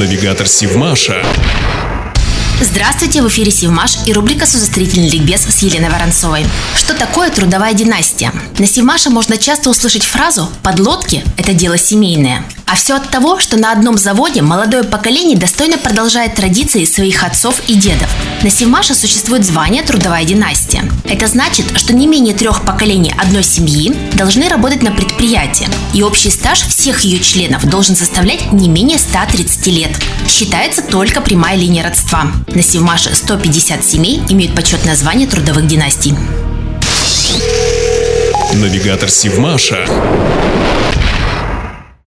Навигатор Сивмаша. Здравствуйте, в эфире Севмаш и рубрика «Судостроительный ликбез» с Еленой Воронцовой. Что такое трудовая династия? На Севмаше можно часто услышать фразу «подлодки – это дело семейное». А все от того, что на одном заводе молодое поколение достойно продолжает традиции своих отцов и дедов. На Севмаше существует звание «трудовая династия». Это значит, что не менее трех поколений одной семьи должны работать на предприятии, и общий стаж всех ее членов должен составлять не менее 130 лет. Считается только прямая линия родства. На Севмаше 150 семей имеют почетное звание трудовых династий. Навигатор Сивмаша.